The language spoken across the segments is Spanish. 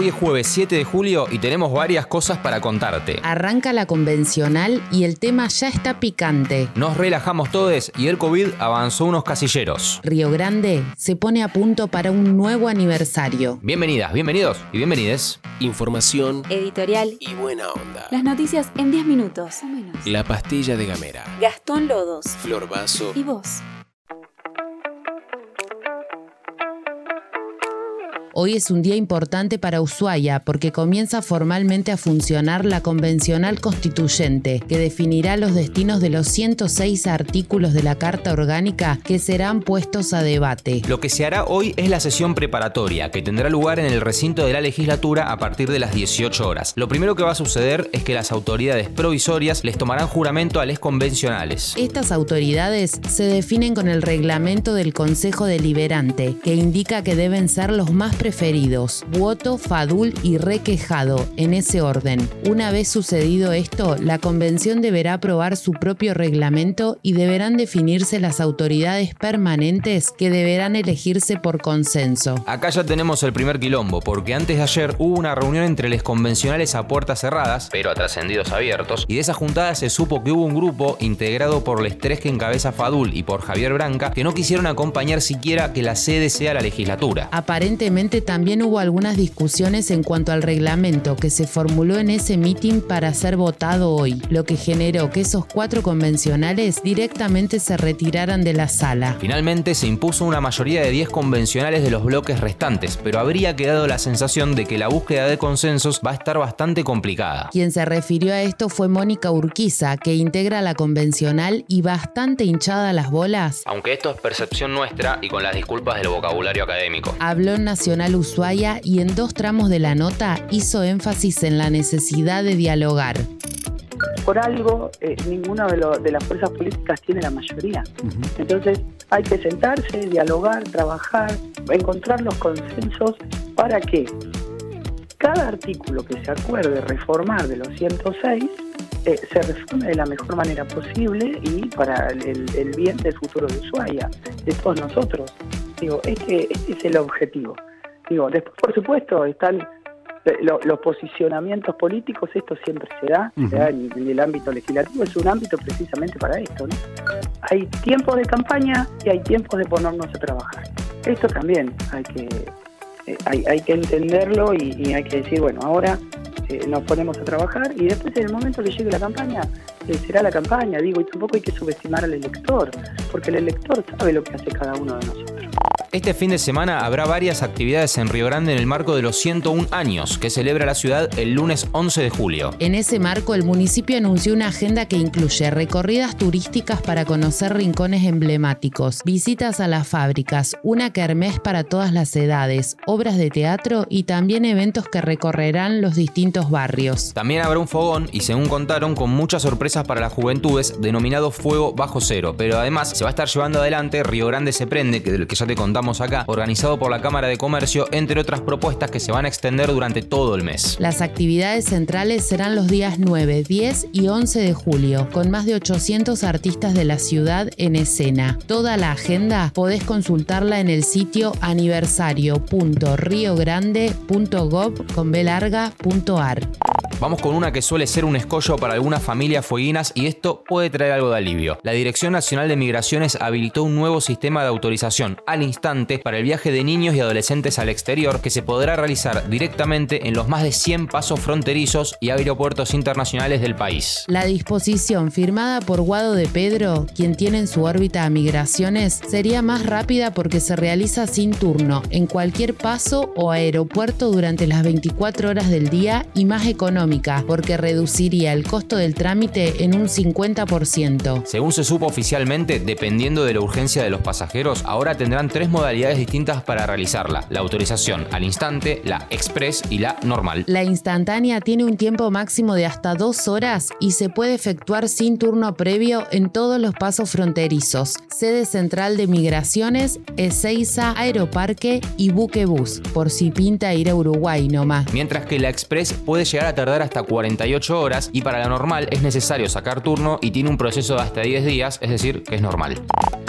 Hoy es jueves 7 de julio y tenemos varias cosas para contarte. Arranca la convencional y el tema ya está picante. Nos relajamos todos y el COVID avanzó unos casilleros. Río Grande se pone a punto para un nuevo aniversario. Bienvenidas, bienvenidos y bienvenides. Información Editorial. y buena onda. Las noticias en 10 minutos o menos. La pastilla de Gamera. Gastón Lodos. Flor Vaso. ¿Y vos? Hoy es un día importante para Ushuaia porque comienza formalmente a funcionar la convencional constituyente que definirá los destinos de los 106 artículos de la Carta Orgánica que serán puestos a debate. Lo que se hará hoy es la sesión preparatoria, que tendrá lugar en el recinto de la legislatura a partir de las 18 horas. Lo primero que va a suceder es que las autoridades provisorias les tomarán juramento a les convencionales. Estas autoridades se definen con el reglamento del Consejo Deliberante, que indica que deben ser los más preferidos, Voto, Fadul y Requejado, en ese orden. Una vez sucedido esto, la convención deberá aprobar su propio reglamento y deberán definirse las autoridades permanentes que deberán elegirse por consenso. Acá ya tenemos el primer quilombo, porque antes de ayer hubo una reunión entre les convencionales a puertas cerradas, pero a trascendidos abiertos, y de esa juntada se supo que hubo un grupo integrado por les tres que encabeza Fadul y por Javier Branca que no quisieron acompañar siquiera que la sede sea la legislatura. Aparentemente también hubo algunas discusiones en cuanto al reglamento que se formuló en ese meeting para ser votado hoy, lo que generó que esos cuatro convencionales directamente se retiraran de la sala. Finalmente se impuso una mayoría de 10 convencionales de los bloques restantes, pero habría quedado la sensación de que la búsqueda de consensos va a estar bastante complicada. Quien se refirió a esto fue Mónica Urquiza, que integra la convencional y bastante hinchada las bolas, Aunque esto es percepción nuestra y con las disculpas del vocabulario académico. habló en Nacional Ushuaia y en dos tramos de la nota hizo énfasis en la necesidad de dialogar. por algo eh, ninguna de, lo- de las fuerzas políticas tiene la mayoría. Entonces hay que sentarse, dialogar, trabajar, encontrar los consensos para que cada artículo que se acuerde reformar de los 106 eh, se reforme de la mejor manera posible y para el, el bien del futuro de Ushuaia, de todos nosotros. Digo, este, este es el objetivo. Digo, después, por supuesto, están eh, lo- los posicionamientos políticos, esto siempre se da, se da en, en el ámbito legislativo, es un ámbito precisamente para esto. ¿no? Hay tiempos de campaña y hay tiempos de ponernos a trabajar. Esto también hay que, eh, hay, hay que entenderlo y, y hay que decir, bueno, ahora eh, nos ponemos a trabajar y después en el momento que llegue la campaña, eh, será la campaña, digo, y tampoco hay que subestimar al elector, porque el elector sabe lo que hace cada uno de nosotros. Este fin de semana habrá varias actividades en Río Grande en el marco de los 101 años que celebra la ciudad el lunes 11 de julio. En ese marco, el municipio anunció una agenda que incluye recorridas turísticas para conocer rincones emblemáticos, visitas a las fábricas, una kermés para todas las edades, obras de teatro y también eventos que recorrerán los distintos barrios. También habrá un fogón y según contaron con muchas sorpresas para las juventudes denominado Fuego Bajo Cero, pero además se va a estar llevando adelante Río Grande se prende, que del que ya te contamos acá, organizado por la Cámara de Comercio, entre otras propuestas que se van a extender durante todo el mes. Las actividades centrales serán los días 9, 10 y 11 de julio, con más de 800 artistas de la ciudad en escena. Toda la agenda podés consultarla en el sitio aniversario.riogrande.gov Vamos con una que suele ser un escollo para algunas familias fueguinas y esto puede traer algo de alivio. La Dirección Nacional de Migraciones habilitó un nuevo sistema de autorización al instante para el viaje de niños y adolescentes al exterior que se podrá realizar directamente en los más de 100 pasos fronterizos y aeropuertos internacionales del país. La disposición firmada por Guado de Pedro, quien tiene en su órbita a migraciones, sería más rápida porque se realiza sin turno, en cualquier paso o aeropuerto durante las 24 horas del día y más económica económica porque reduciría el costo del trámite en un 50%. Según se supo oficialmente, dependiendo de la urgencia de los pasajeros, ahora tendrán tres modalidades distintas para realizarla. La autorización al instante, la express y la normal. La instantánea tiene un tiempo máximo de hasta dos horas y se puede efectuar sin turno previo en todos los pasos fronterizos. Sede central de migraciones, Ezeiza, Aeroparque y Buquebus, por si pinta ir a Uruguay nomás. Mientras que la express puede llegar a tardar hasta 48 horas y para la normal es necesario sacar turno y tiene un proceso de hasta 10 días, es decir, que es normal.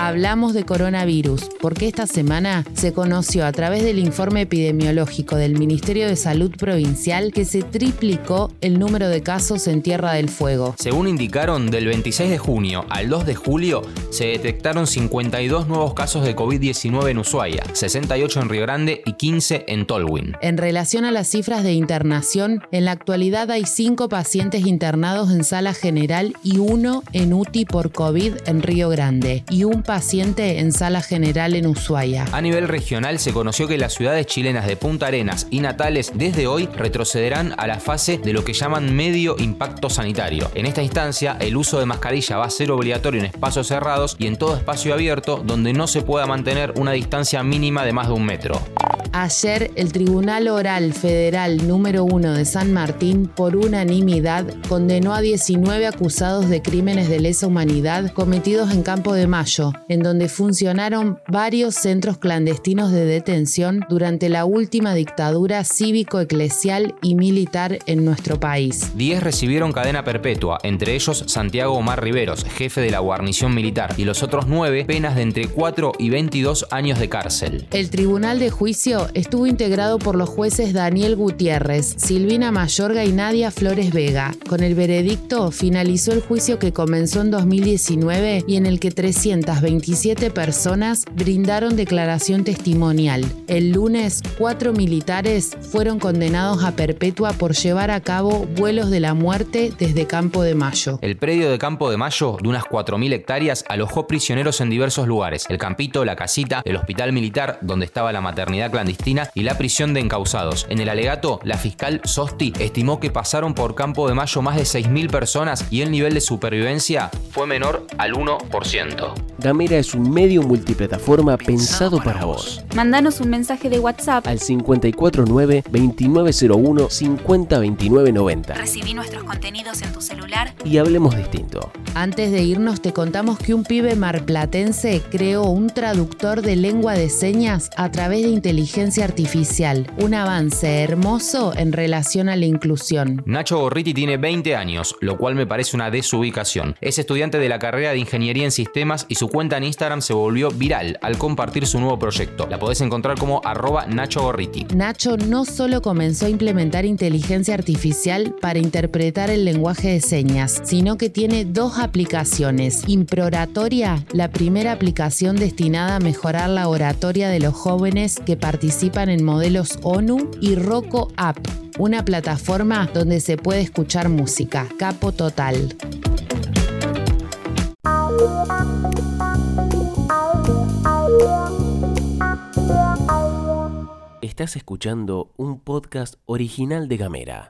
Hablamos de coronavirus porque esta semana se conoció a través del informe epidemiológico del Ministerio de Salud Provincial que se triplicó el número de casos en Tierra del Fuego. Según indicaron, del 26 de junio al 2 de julio se detectaron 52 nuevos casos de COVID-19 en Ushuaia, 68 en Río Grande y 15 en Tolwyn. En relación a las cifras de internación, en la actualidad hay 5 pacientes internados en sala general y uno en UTI por COVID en Río Grande y un paciente en sala general en Ushuaia. A nivel regional se conoció que las ciudades chilenas de Punta Arenas y Natales desde hoy retrocederán a la fase de lo que llaman medio impacto sanitario. En esta instancia, el uso de mascarilla va a ser obligatorio en espacios cerrados y en todo espacio abierto donde no se pueda mantener una distancia mínima de más de un metro. Ayer, el Tribunal Oral Federal número 1 de San Martín, por unanimidad, condenó a 19 acusados de crímenes de lesa humanidad cometidos en Campo de Mayo, en donde funcionaron varios centros clandestinos de detención durante la última dictadura cívico-eclesial y militar en nuestro país. 10 recibieron cadena perpetua, entre ellos Santiago Omar Riveros, jefe de la guarnición militar, y los otros 9 penas de entre 4 y 22 años de cárcel. El tribunal de juicio estuvo integrado por los jueces Daniel Gutiérrez, Silvina Mayorga y Nadia Flores Vega. Con el veredicto finalizó el juicio que comenzó en 2019 y en el que 327 personas brindaron declaración testimonial. El lunes, cuatro militares fueron condenados a perpetua por llevar a cabo vuelos de la muerte desde Campo de Mayo. El predio de Campo de Mayo, de unas 4.000 hectáreas, alojó prisioneros en diversos lugares. El campito, la casita, el hospital militar, donde estaba la maternidad clandestina y la prisión de encausados. En el alegato, la fiscal Sosti estimó que pasaron por Campo de Mayo más de 6.000 personas y el nivel de supervivencia fue menor al 1%. Gamera es un medio multiplataforma pensado para vos. Mándanos un mensaje de WhatsApp. Al 549-2901-502990 Recibí nuestros contenidos en tu celular. y hablemos distinto. Antes de irnos te contamos que un pibe marplatense creó un traductor de lengua de señas a través de inteligencia artificial, un avance hermoso en relación a la inclusión. Nacho Gorriti tiene 20 años, lo cual me parece una desubicación. Es estudiante de la carrera de Ingeniería en Sistemas y su cuenta en Instagram se volvió viral al compartir su nuevo proyecto. La podés encontrar como arroba Nacho Gorriti. Nacho no solo comenzó a implementar inteligencia artificial para interpretar el lenguaje de señas, sino que tiene dos aplicaciones. Improratoria, la primera aplicación destinada a mejorar la oratoria de los jóvenes que participan en modelos ONU, y Roco App, una plataforma donde se puede escuchar música. Capo total. Estás escuchando un podcast original de Gamera.